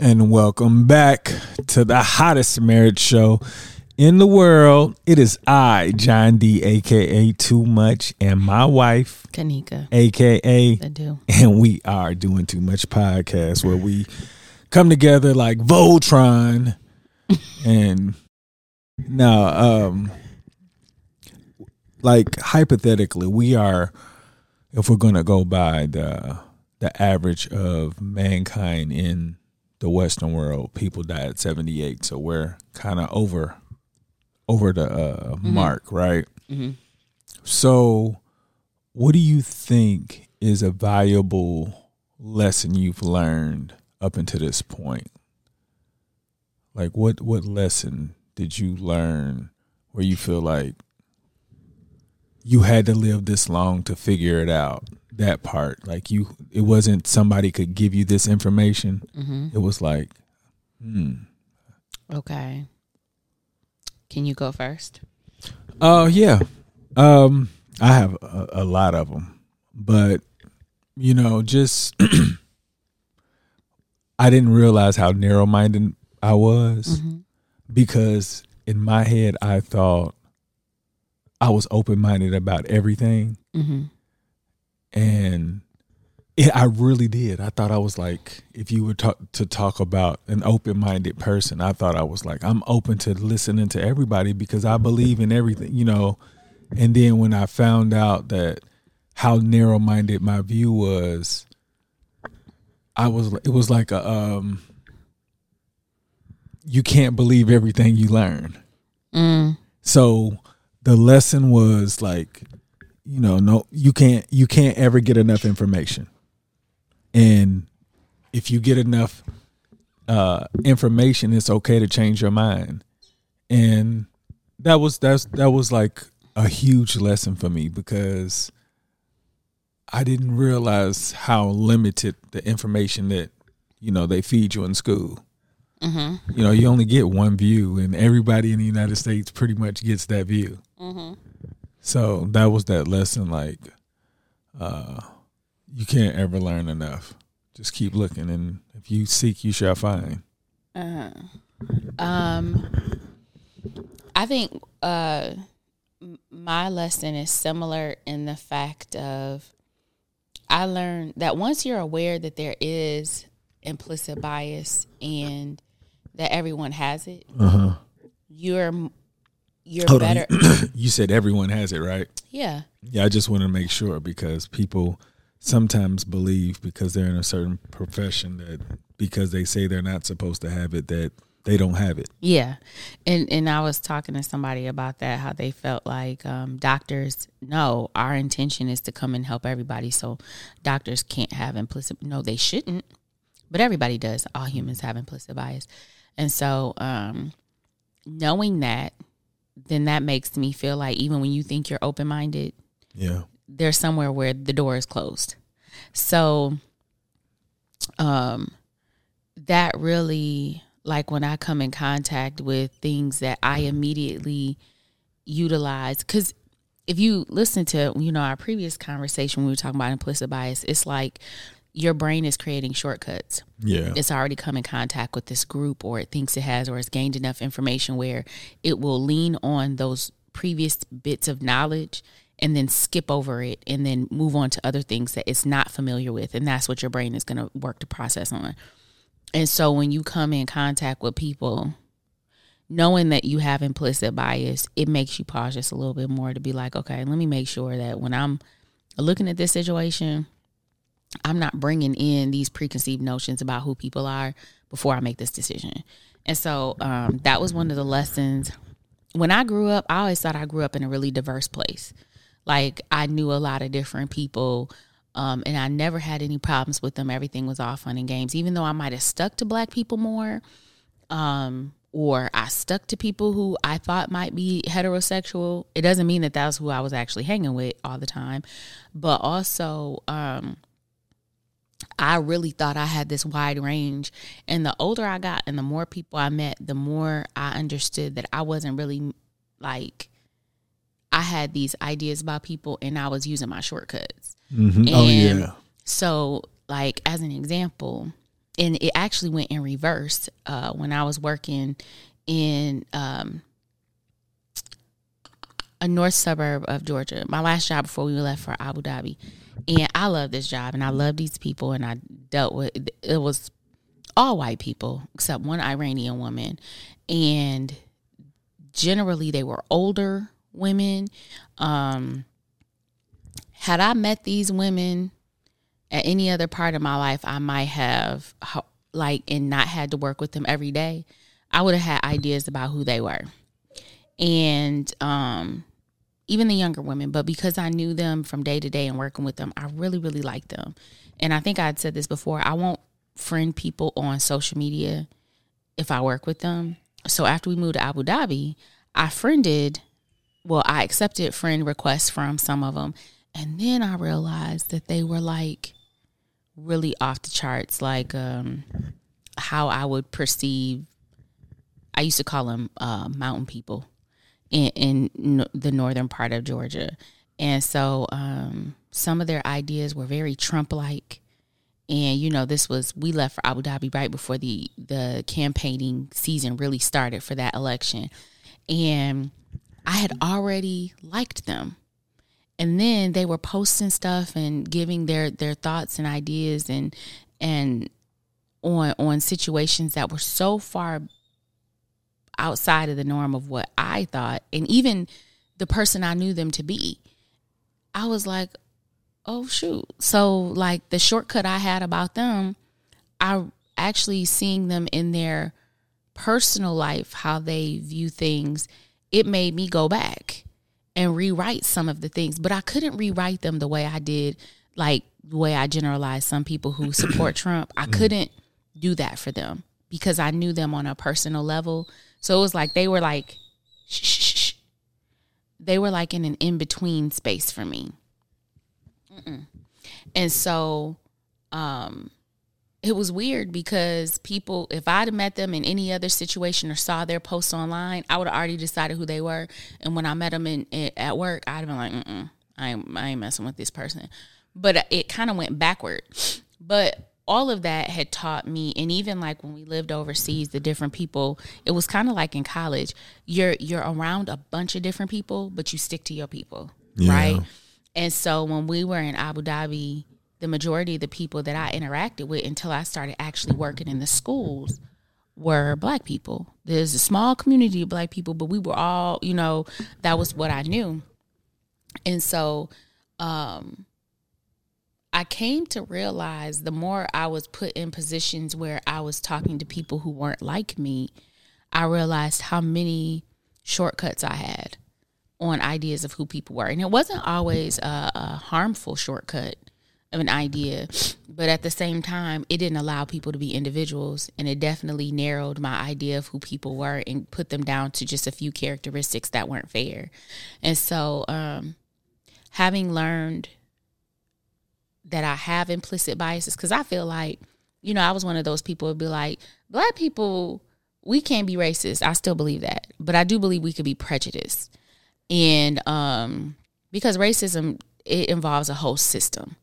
and welcome back to the hottest marriage show in the world. It is I, John D, aka Too Much, and my wife, Kanika. aka I do. and we are doing Too Much podcast where we come together like Voltron and now um like hypothetically we are if we're going to go by the the average of mankind in the western world people die at 78 so we're kind of over over the uh, mark right? Mhm. so what do you think is a valuable lesson you've learned up until this point? Like what what lesson did you learn where you feel like you had to live this long to figure it out that part. Like you it wasn't somebody could give you this information. Hmm it was like hmm. Okay. Can you go first? Oh yeah, um, I have a, a lot of them, but you know, just I didn't realize how narrow-minded I was Mhm. because in my head I thought I was open-minded about everything, hmm and it, I really did. I thought I was like, if you were talk, to talk about an open-minded person, I thought I was like, I'm open to listening to everybody because I believe in everything, you know. And then when I found out that how narrow-minded my view was, I was. It was like a, um, you can't believe everything you learn. Mm. So the lesson was like, you know, no, you can't, you can't ever get enough information, and if you get enough uh, information, it's okay to change your mind, and that was that's that was like a huge lesson for me because I didn't realize how limited the information that you know they feed you in school. Hmm you know, you only get one view, and everybody in the United States pretty much gets that view. hmm So that was that lesson. Like, uh, you can't ever learn enough. Just keep looking, and if you seek, you shall find. Uh, um, I think uh, my lesson is similar in the fact of I learned that once you're aware that there is implicit bias and that everyone has it, Uh huh. you're you're Hold better. on. you said everyone has it, right? Yeah. Yeah, I just want to make sure because people sometimes believe because they're in a certain profession that because they say they're not supposed to have it that they don't have it. Yeah, and and I was talking to somebody about that how they felt like um, doctors. No, our intention is to come and help everybody, so doctors can't have implicit. No, they shouldn't, but everybody does. All humans have implicit bias, and so um, knowing that, then that makes me feel like even when you think you're open minded, Yeah. there's somewhere where the door is closed. So um that really like when I come in contact with things that I immediately utilize cuz if you listen to you know our previous conversation when we were talking about implicit bias it's like your brain is creating shortcuts. Yeah. it's already come in contact with this group or it thinks it has or it's gained enough information where it will lean on those previous bits of knowledge and then skip over it and then move on to other things that it's not familiar with. And that's what your brain is going to work to process on. And so when you come in contact with people knowing that you have implicit bias it makes you pause just a little bit more to be like okay let me make sure that when i'm looking at this situation I'm not bringing in these preconceived notions about who people are before I make this decision. And so um, that was one of the lessons. When I grew up, I always thought I grew up in a really diverse place. Like I knew a lot of different people, um, and I never had any problems with them. Everything was all fun and games. Even though I might have stuck to black people more, um, or I stuck to people who I thought might be heterosexual. It doesn't mean that that's who I was actually hanging with all the time, but also. I really thought I had this wide range. And the older I got and the more people I met, the more I understood that I wasn't really like, I had these ideas about people and I was using my shortcuts. Mhm. Oh yeah. So, like, as an example, and it actually went in reverse uh, when I was working in um, a north suburb of Georgia. My last job before we left for Abu Dhabi, and I love this job and I love these people and I dealt with it was all white people except one Iranian woman, and generally they were older women. Um, had I met these women at any other part of my life, I might have like and not had to work with them every day. I would have had ideas about who they were. And um even the younger women, but because I knew them from day to day and working with them, I really, really liked them. And I think I had said this before I won't friend people on social media if I work with them. So after we moved to Abu Dhabi, I friended, well, I accepted friend requests from some of them. And then I realized that they were like really off the charts, like um, how I would perceive. I used to call them uh, mountain people in, in the northern part of Georgia, and so um, some of their ideas were very Trump-like. And you know, this was we left for Abu Dhabi right before the the campaigning season really started for that election, and I had already liked them. And then they were posting stuff and giving their their thoughts and ideas and and on on situations that were so far outside of the norm of what I thought and even the person I knew them to be. I was like, "Oh shoot." So like the shortcut I had about them, I actually seeing them in their personal life how they view things, it made me go back and rewrite some of the things, but I couldn't rewrite them the way I did, like the way I generalized some people who support Trump. I mm. couldn't do that for them because I knew them on a personal level. So it was like they were like, shh, shh, shh. they were like in an in between space for me. Mm-mm. And so, um, it was weird because people, if I'd met them in any other situation or saw their posts online, I would have already decided who they were. And when I met them in, in at work, I'd have been like, Mm-mm, I I ain't messing with this person. But it kind of went backward. But all of that had taught me, and even like when we lived overseas, the different people, it was kind of like in college. You're you're around a bunch of different people, but you stick to your people, yeah. right? And so when we were in Abu Dhabi the majority of the people that I interacted with until I started actually working in the schools were black people. There's a small community of black people, but we were all, you know, that was what I knew. And so um I came to realize the more I was put in positions where I was talking to people who weren't like me, I realized how many shortcuts I had on ideas of who people were. And it wasn't always a, a harmful shortcut of an idea, but at the same time, it didn't allow people to be individuals, and it definitely narrowed my idea of who people were and put them down to just a few characteristics that weren't fair. And so, um, having learned that I have implicit biases, because I feel like, you know, I was one of those people would be like, black people, we can't be racist. I still believe that, but I do believe we could be prejudiced, and um, because racism it involves a whole system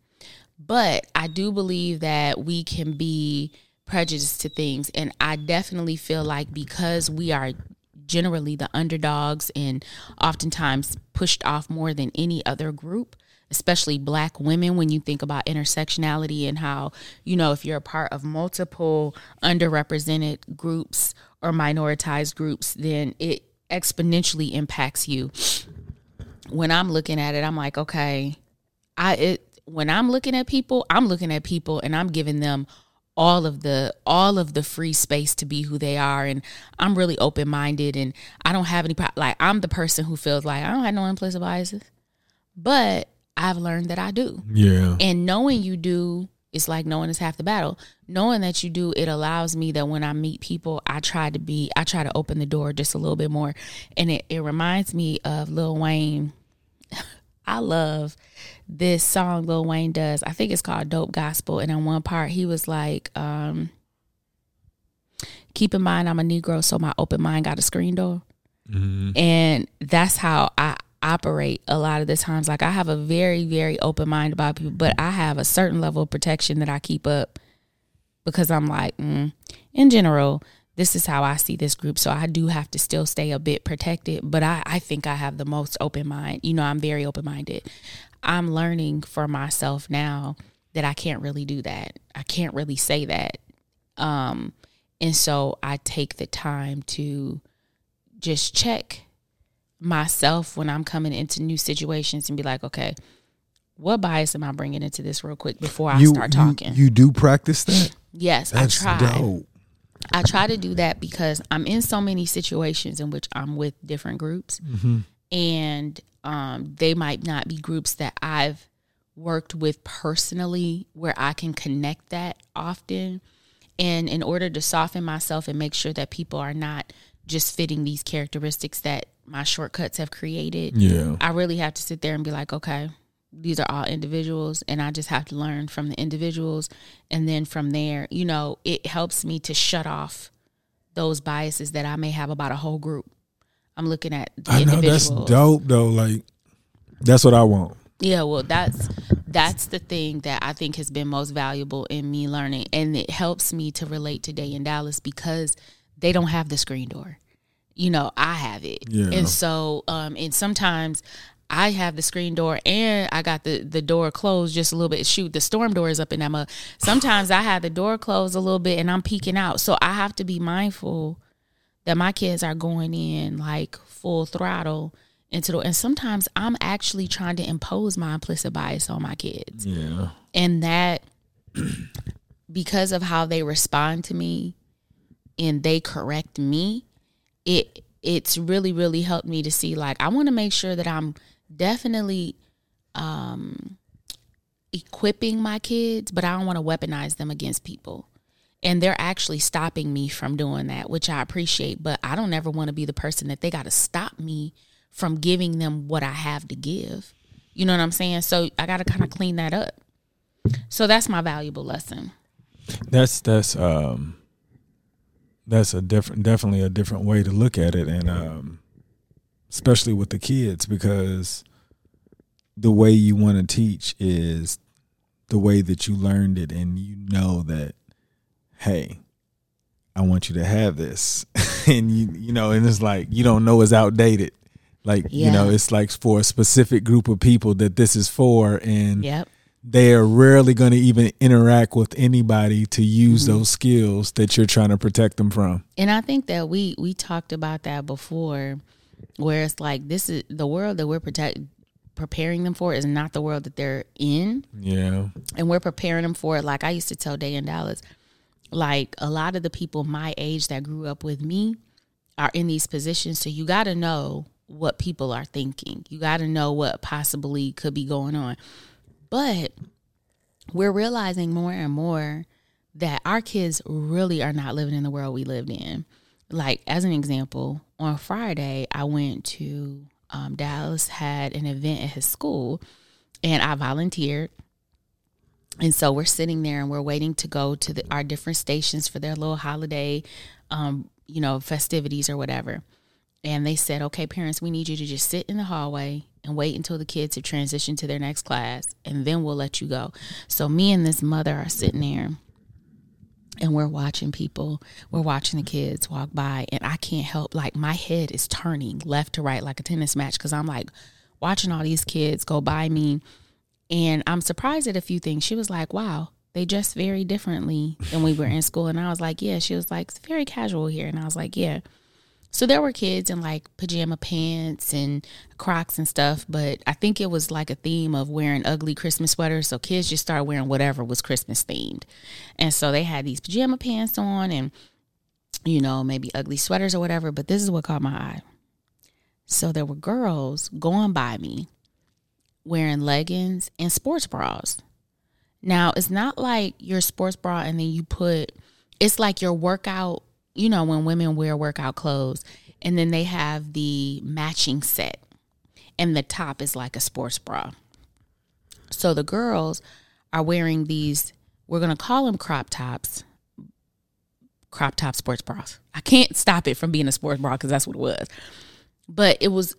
but I do believe that we can be prejudiced to things. And I definitely feel like because we are generally the underdogs and oftentimes pushed off more than any other group, especially black women, when you think about intersectionality and how, you know, if you're a part of multiple underrepresented groups or minoritized groups, then it exponentially impacts you. When I'm looking at it, I'm like, okay, I it when I'm looking at people, I'm looking at people and I'm giving them all of the all of the free space to be who they are and I'm really open minded and I don't have any like I'm the person who feels like I don't have no implicit biases. But I've learned that I do. Yeah. And knowing you do it's like knowing is half the battle. Knowing that you do, it allows me that when I meet people, I try to be, I try to open the door just a little bit more. And it, it reminds me of Lil Wayne. I love this song Lil Wayne does. I think it's called Dope Gospel. And in one part, he was like, um, keep in mind I'm a Negro, so my open mind got a screen door. Mm-hmm. And that's how I operate a lot of the times. Like I have a very, very open mind about people, but I have a certain level of protection that I keep up because I'm like, mm, in general, this is how I see this group. So I do have to still stay a bit protected, but I, I think I have the most open mind. You know, I'm very open minded. I'm learning for myself now that I can't really do that. I can't really say that. Um, and so I take the time to just check myself when I'm coming into new situations and be like, okay, what bias am I bringing into this real quick before I you, start talking? You, you do practice that? yes, That's I try. dope. I try to do that because I'm in so many situations in which I'm with different groups, and um, they might not be groups that I've worked with personally where I can connect that often. And in order to soften myself and make sure that people are not just fitting these characteristics that my shortcuts have created, Yeah. I really have to sit there and be like, okay, these are all individuals, and I just have to learn from the individuals. And then from there, you know, it helps me to shut off those biases that I may have about a whole group. I'm looking at the I know that's dope though. Like that's what I want. Yeah, well, that's that's the thing that I think has been most valuable in me learning, and it helps me to relate to Day in Dallas because they don't have the screen door. You know, I have it, Yeah. and so um, and sometimes I have the screen door and I got the the door closed just a little bit. Shoot, the storm door is up in that mug. Sometimes I have the door closed a little bit and I'm peeking out, so I have to be mindful that my kids are going in like full throttle into the and sometimes I'm actually trying to impose my implicit bias on my kids. Yeah. And that because of how they respond to me and they correct me, it it's really, really helped me to see like I want to make sure that I'm definitely um equipping my kids, but I don't want to weaponize them against people. And they're actually stopping me from doing that which i appreciate but i don't ever want to be the person that they got to stop me from giving them what i have to give. You know what i'm saying? So i got to kind of clean that up. So that's my valuable lesson. That's that's um that's a different definitely a different way to look at it. And um especially with the kids because the way you want to teach is the way that you learned it and you know that hey I want you to have this. And you you know and it's like you don't know it's outdated. Like you know it's like for a specific group of people that this is for and yep they are rarely going to even interact with anybody to use mm-hmm. those skills that you're trying to protect them from. and i think that we we talked about that before where it's like this is the world that we're protect preparing them for is not the world that they're in Yeah. and we're preparing them for it. Like I used to tell Day in Dallas, like a lot of the people my age that grew up with me are in these positions. So you got to know what people are thinking. You got to know what possibly could be going on. But we're realizing more and more that our kids really are not living in the world we lived in. Like, as an example, on Friday, I went to um, Dallas, had an event at his school, and I volunteered. And so we're sitting there and we're waiting to go to the, our different stations for their little holiday, um, you know, festivities or whatever. And they said, okay, parents, we need you to just sit in the hallway and wait until the kids have transitioned to their next class, and then we'll let you go. So me and this mother are sitting there and we're watching people, we're watching the kids walk by, and I can't help, like, my head is turning left to right like a tennis match because I'm like watching all these kids go by me. And I'm surprised at a few things. She was like, wow, they dress very differently than we were in school. And I was like, yeah. She was like, it's very casual here. And I was like, yeah. So there were kids in like pajama pants and Crocs and stuff, but I think it was like a theme of wearing ugly Christmas sweaters. So kids just started wearing whatever was Christmas themed. And so they had these pajama pants on and, you know, maybe ugly sweaters or whatever. But this is what caught my eye. So there were girls going by me wearing leggings and sports bras. Now, it's not like your sports bra and then you put, it's like your workout, you know, when women wear workout clothes and then they have the matching set and the top is like a sports bra. So the girls are wearing these, we're going to call them crop tops, crop top sports bras. I can't stop it from being a sports bra because that's what it was. But it was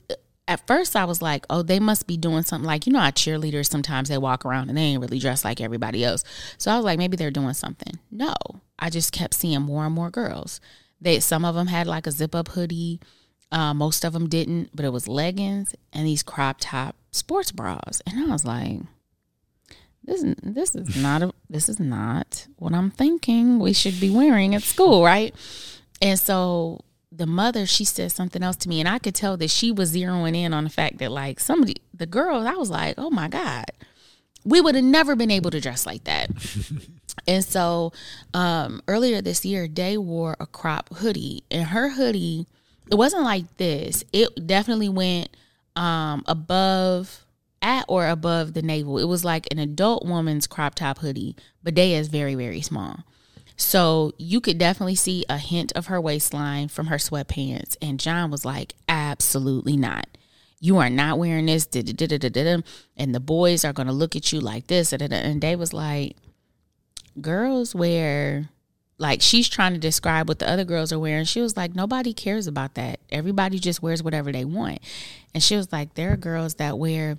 at first I was like, oh, they must be doing something like, you know, how cheerleaders sometimes they walk around and they ain't really dressed like everybody else. So I was like, maybe they're doing something. No, I just kept seeing more and more girls. They some of them had like a zip up hoodie, uh, most of them didn't, but it was leggings and these crop top sports bras, and I was like, this this is not a this is not what I'm thinking we should be wearing at school, right? And so the mother she said something else to me and i could tell that she was zeroing in on the fact that like somebody the girls i was like oh my god. We would have never been able to dress like that. And so um, earlier this year day wore a crop hoodie and her hoodie it wasn't like this. It definitely went um, above at or above the navel. It was like an adult woman's crop top hoodie but day is very very small so you could definitely see a hint of her waistline from her sweatpants. And John was like, absolutely not. You are not wearing this. And the boys are going to look at you like this. And Day was like, girls wear, like, she's trying to describe what the other girls are wearing. She was like, nobody cares about that. Everybody just wears whatever they want. And she was like, there are girls that wear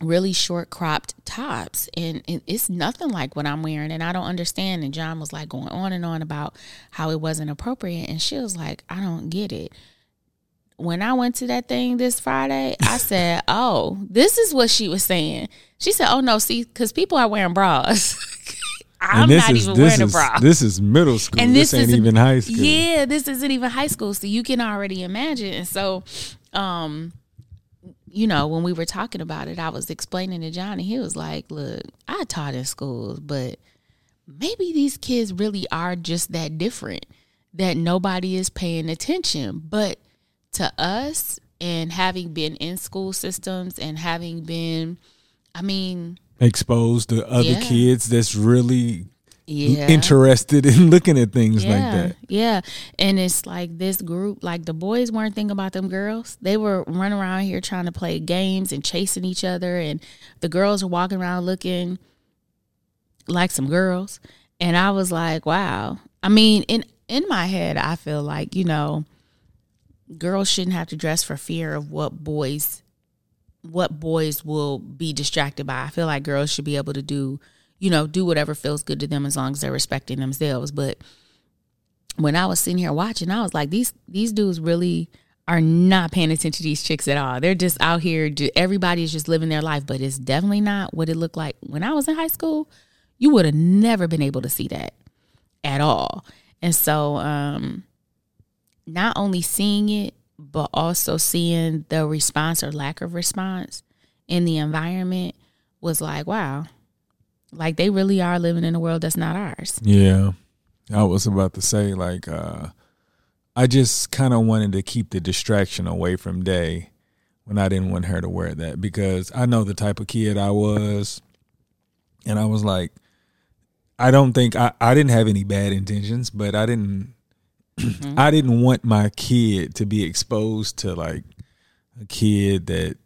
really short cropped tops and, it's nothing like what I'm wearing and I don't understand and John was like going on and on about how it wasn't appropriate and she was like I don't get it when I went to that thing this Friday I said oh this is what she was saying she said oh no see cuz people are wearing bras I'm not is, even wearing is, a bra. This is middle school. And this, this ain't even high school. Yeah, this isn't even high school. So you can already imagine. And so um you know, when we were talking about it, I was explaining to Johnny. He was like, "Look, I taught in schools, but maybe these kids really are just that different that nobody is paying attention. But to us, and having been in school systems and having been, I mean, exposed to other yeah. kids that's really yeah. interested in looking at things yeah, like that. Yeah. And it's like this group, like the boys weren't thinking about them girls. They were running around here trying to play games and chasing each other. And the girls were walking around looking like some girls. And I was like, wow. I mean, in in my head, I feel like, you know, girls shouldn't have to dress for fear of what boys what boys will be distracted by. I feel like girls should be able to do you know, do whatever feels good to them as long as they're respecting themselves. But when I was sitting here watching, I was like, these these dudes really are not paying attention to these chicks at all. They're just out here. Everybody's just living their life, but it's definitely not what it looked like when I was in high school. You would have never been able to see that at all. And so, um, not only seeing it, but also seeing the response or lack of response in the environment was like, wow, like they really are living in a world that's not ours. Yeah. I was about to say like uh I just kind of wanted to keep the distraction away from Day when I didn't want her to wear that because I know the type of kid I was and I was like I don't think I I didn't have any bad intentions, but I didn't mm-hmm. I didn't want my kid to be exposed to like a kid that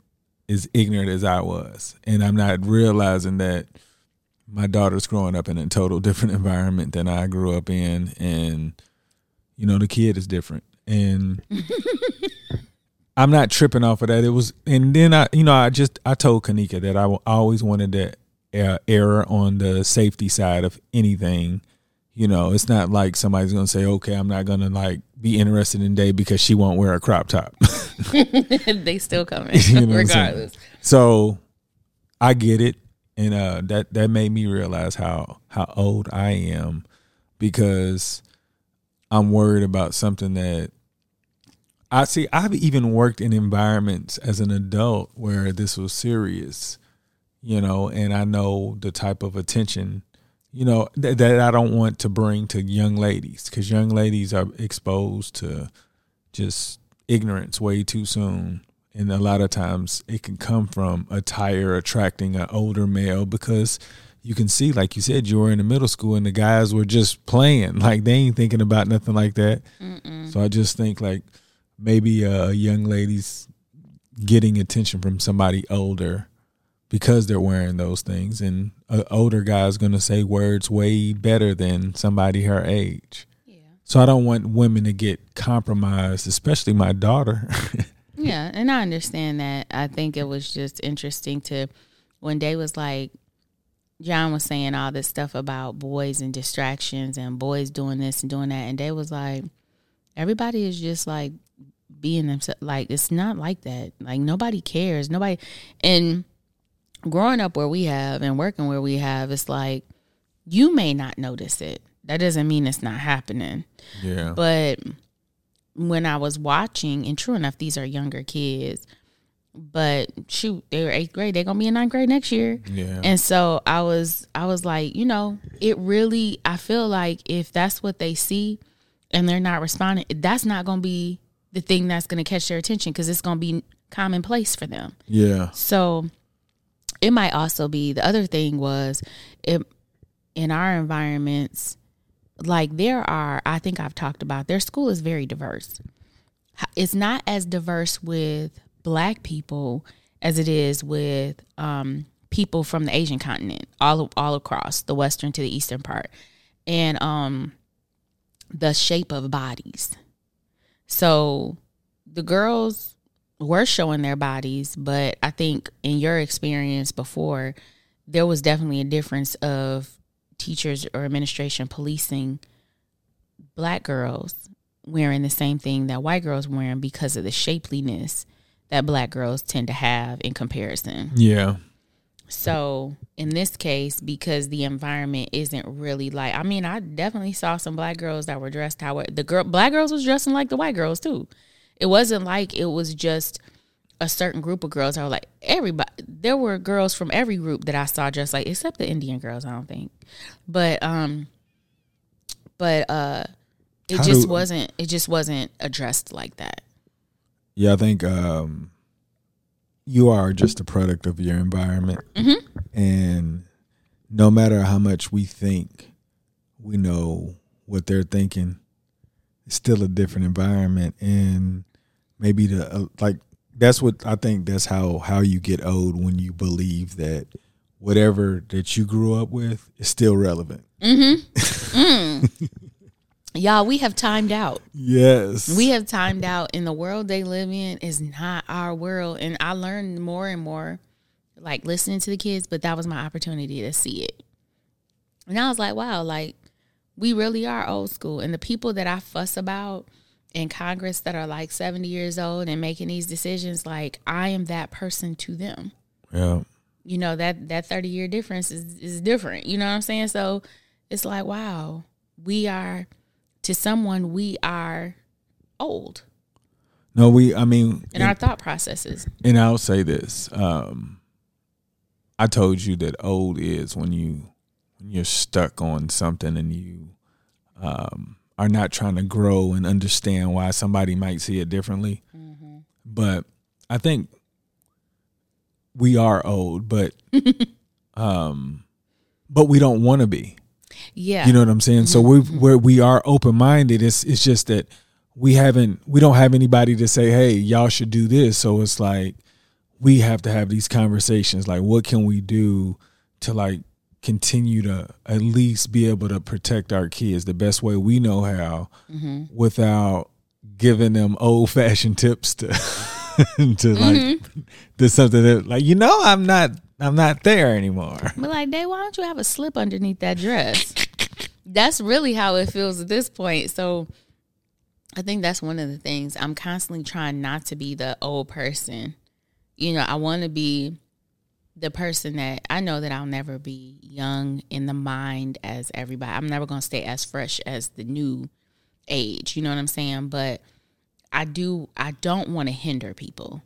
is ignorant as I was. And I'm not realizing that my daughter's growing up in a total different environment than I grew up in, and you know the kid is different, and I'm not tripping off of that. It was, and then I, you know, I just I told Kanika that I always wanted to uh, err on the safety side of anything. You know, it's not like somebody's gonna say, "Okay, I'm not gonna like be interested in Day because she won't wear a crop top." they still coming, you know regardless. So I get it and uh, that that made me realize how how old I am because I'm worried about something that I see. I've even worked in environments as an adult where this was serious, you know, and I know the type of attention, you know, th- that I don't want to bring to young ladies because young ladies are exposed to just ignorance way too soon and a lot of times it can come from attire attracting an older male because you can see like you said you were in the middle school and the guys were just playing. Like they ain't thinking about nothing like that. Mm-mm. so i just think like maybe a young lady's getting attention from somebody older because they're wearing those things. And an older guy's going to say words way better than somebody her age. Yeah. so i don't want women to get compromised especially my daughter Yeah, and I understand that. I think it was just interesting to when Day was like, John was saying all this stuff about boys and distractions and boys doing this and doing that, and Day was like, everybody is just like being themselves. Like it's not like that. Like nobody cares. Nobody. And growing up where we have and working where we have, it's like you may not notice it. That doesn't mean it's not happening. Yeah. But when I was watching, and true enough, these are younger kids. But shoot, they were eighth grade. They're gonna be in ninth grade next year. Yeah. And so I was, I was like, you know, it really. I feel like if that's what they see, and they're not responding, that's not gonna be the thing that's gonna catch their attention because it's gonna be commonplace for them. yeah. So it might also be the other thing was it, in our environments, like there are, I think I've talked about, their school is very diverse. It's not as diverse with black people as it is with um, people from the Asian continent, all all across the western to the eastern part, and um, the shape of bodies. So the girls were showing their bodies, but I think in your experience before, there was definitely a difference of teachers or administration policing black girls wearing the same thing that white girls wearing because of the shapeliness that black girls tend to have in comparison. Yeah. So in this case, because the environment isn't really like, I mean, I definitely saw some black girls that were dressed how the girl black girls was dressing like the white girls too. It wasn't like it was just a certain group of girls. I was like everybody. There were girls from every group that I saw dressed like, except the Indian girls. I don't think, but um, but uh, it How just do- wasn't. It just wasn't addressed like that. Yeah, I think um, you are just a product of your environment, and no matter how much we think we know what they're thinking, it's still a different environment, and maybe the uh, like that's what I think. That's how how you get old when you believe that whatever that you grew up with is still relevant. Mm-hmm. Mm. Y'all, we have timed out. Yes, we have timed out and the world they live in is not our world and i learned more and more like listening to the kids but that was my opportunity to see it and i was like wow like we really are old school and the people that i fuss about in congress that are like 70 years old and making these decisions like i am that person to them yeah. you know that that 30 year difference is, is different you know what i'm saying so it's like wow we are to someone we are old No, we. I mean, in our thought processes. And I'll say this: um, I told you that old is when you when you're stuck on something and you um, are not trying to grow and understand why somebody might see it differently. But I think we are old, but um, but we don't want to be. Yeah. You know what I'm saying? So we where we are open minded. It's it's just that we haven't we don't have anybody to say, hey, y'all should do this. So it's like we have to have these conversations. Like, what can we do to like continue to at least be able to protect our kids the best way we know how, mm-hmm. without giving them old fashioned tips to to like mm-hmm. to something that like you know I'm not I'm not there anymore. But like, Day, why don't you have a slip underneath that dress? that's really how it feels at this point. So I think that's one of the things. I'm constantly trying not to be the old person. You know, I want to be the person that I know that I'll never be young in the mind as everybody. I'm never going to stay as fresh as the new age. You know what I'm saying? But I do, I don't want to hinder people.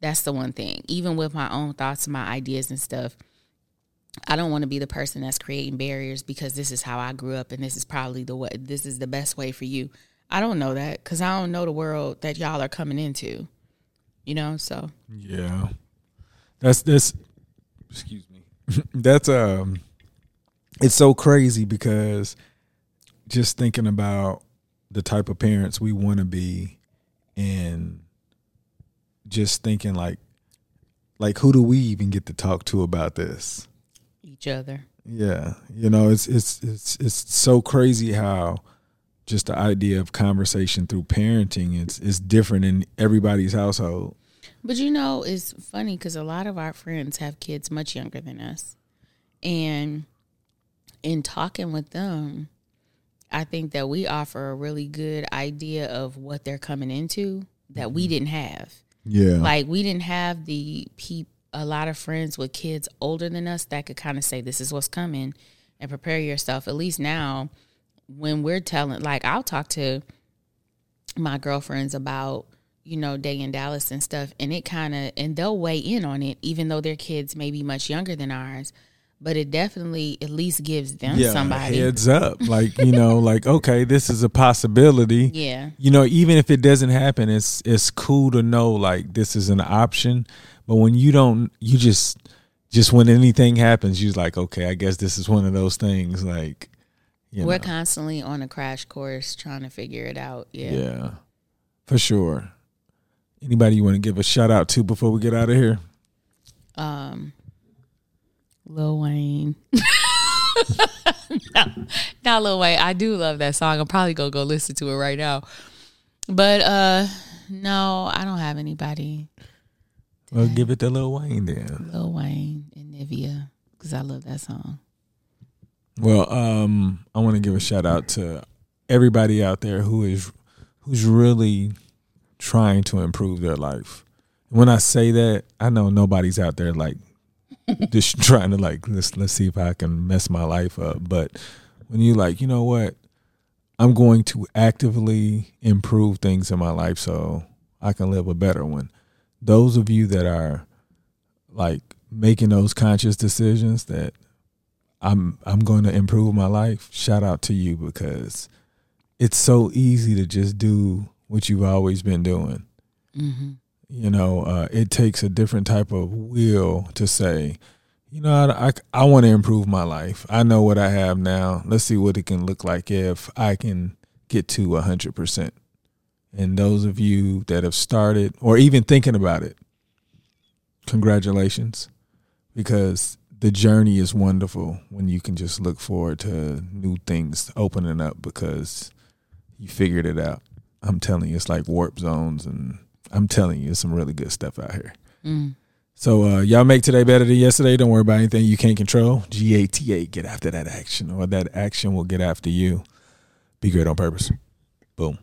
That's the one thing. Even with my own thoughts and my ideas and stuff, I don't want to be the person that's creating barriers because this is how I grew up and this is probably the way, this is the best way for you. I don't know that because I don't know the world that y'all are coming into. You know, so Yeah. That's that's excuse me. that's um it's so crazy because just thinking about the type of parents we want to be and just thinking like like who do we even get to talk to about this? each other. Yeah, you know, it's it's it's it's so crazy how just the idea of conversation through parenting it's it's different in everybody's household. But you know, it's funny because a lot of our friends have kids much younger than us, and in talking with them, I think that we offer a really good idea of what they're coming into that we mm-hmm. didn't have. Yeah. Like we didn't have the peop a lot of friends with kids older than us that could kind of say this is what's coming and prepare yourself. At least now when we're telling like I'll talk to my girlfriends about you know day in Dallas and stuff and it kind of and they'll weigh in on it even though their kids may be much younger than ours but it definitely at least gives them yeah, somebody heads up. Like, you know, like, okay, this is a possibility. yeah You know, even if it doesn't happen, it's it's cool to know like this is an option. But when you don't you just just when anything happens, you're like, okay, I guess this is one of those things. Like you we're know. constantly on a crash course trying to figure it out yeah, Yeah. For sure. Anybody you want to give a shout out to before we get out of here? um Lil Wayne. no, not Lil Wayne. I do love that song. I'm probably gonna go listen to it right now. But uh no, I don't have anybody. Well, give it to Lil Wayne then. Lil Wayne and Nivea because I love that song. Well, um, I want to give a shout out to everybody out there who is who's really trying to improve their life. When I say that, I know nobody's out there like just trying to like let's let's see if I can mess my life up. But when you like, you know what, I'm going to actively improve things in my life so I can live a better one. Those of you that are like making those conscious decisions that I'm I'm going to improve my life. Shout out to you because it's so easy to just do what you've always been doing. Mm-hmm. You know, uh, it takes a different type of will to say, you know, I, I, I want to improve my life. I know what I have now. Let's see what it can look like if I can get to 100%. And those of you that have started or even thinking about it, congratulations because the journey is wonderful when you can just look forward to new things opening up because you figured it out. I'm telling you, it's like warp zones, and I'm telling you, it's some really good stuff out here. Mm. So uh, y'all make today better than yesterday. Don't worry about anything you can't control. G A T A, get after that action, or that action will get after you. Be great on purpose. Boom.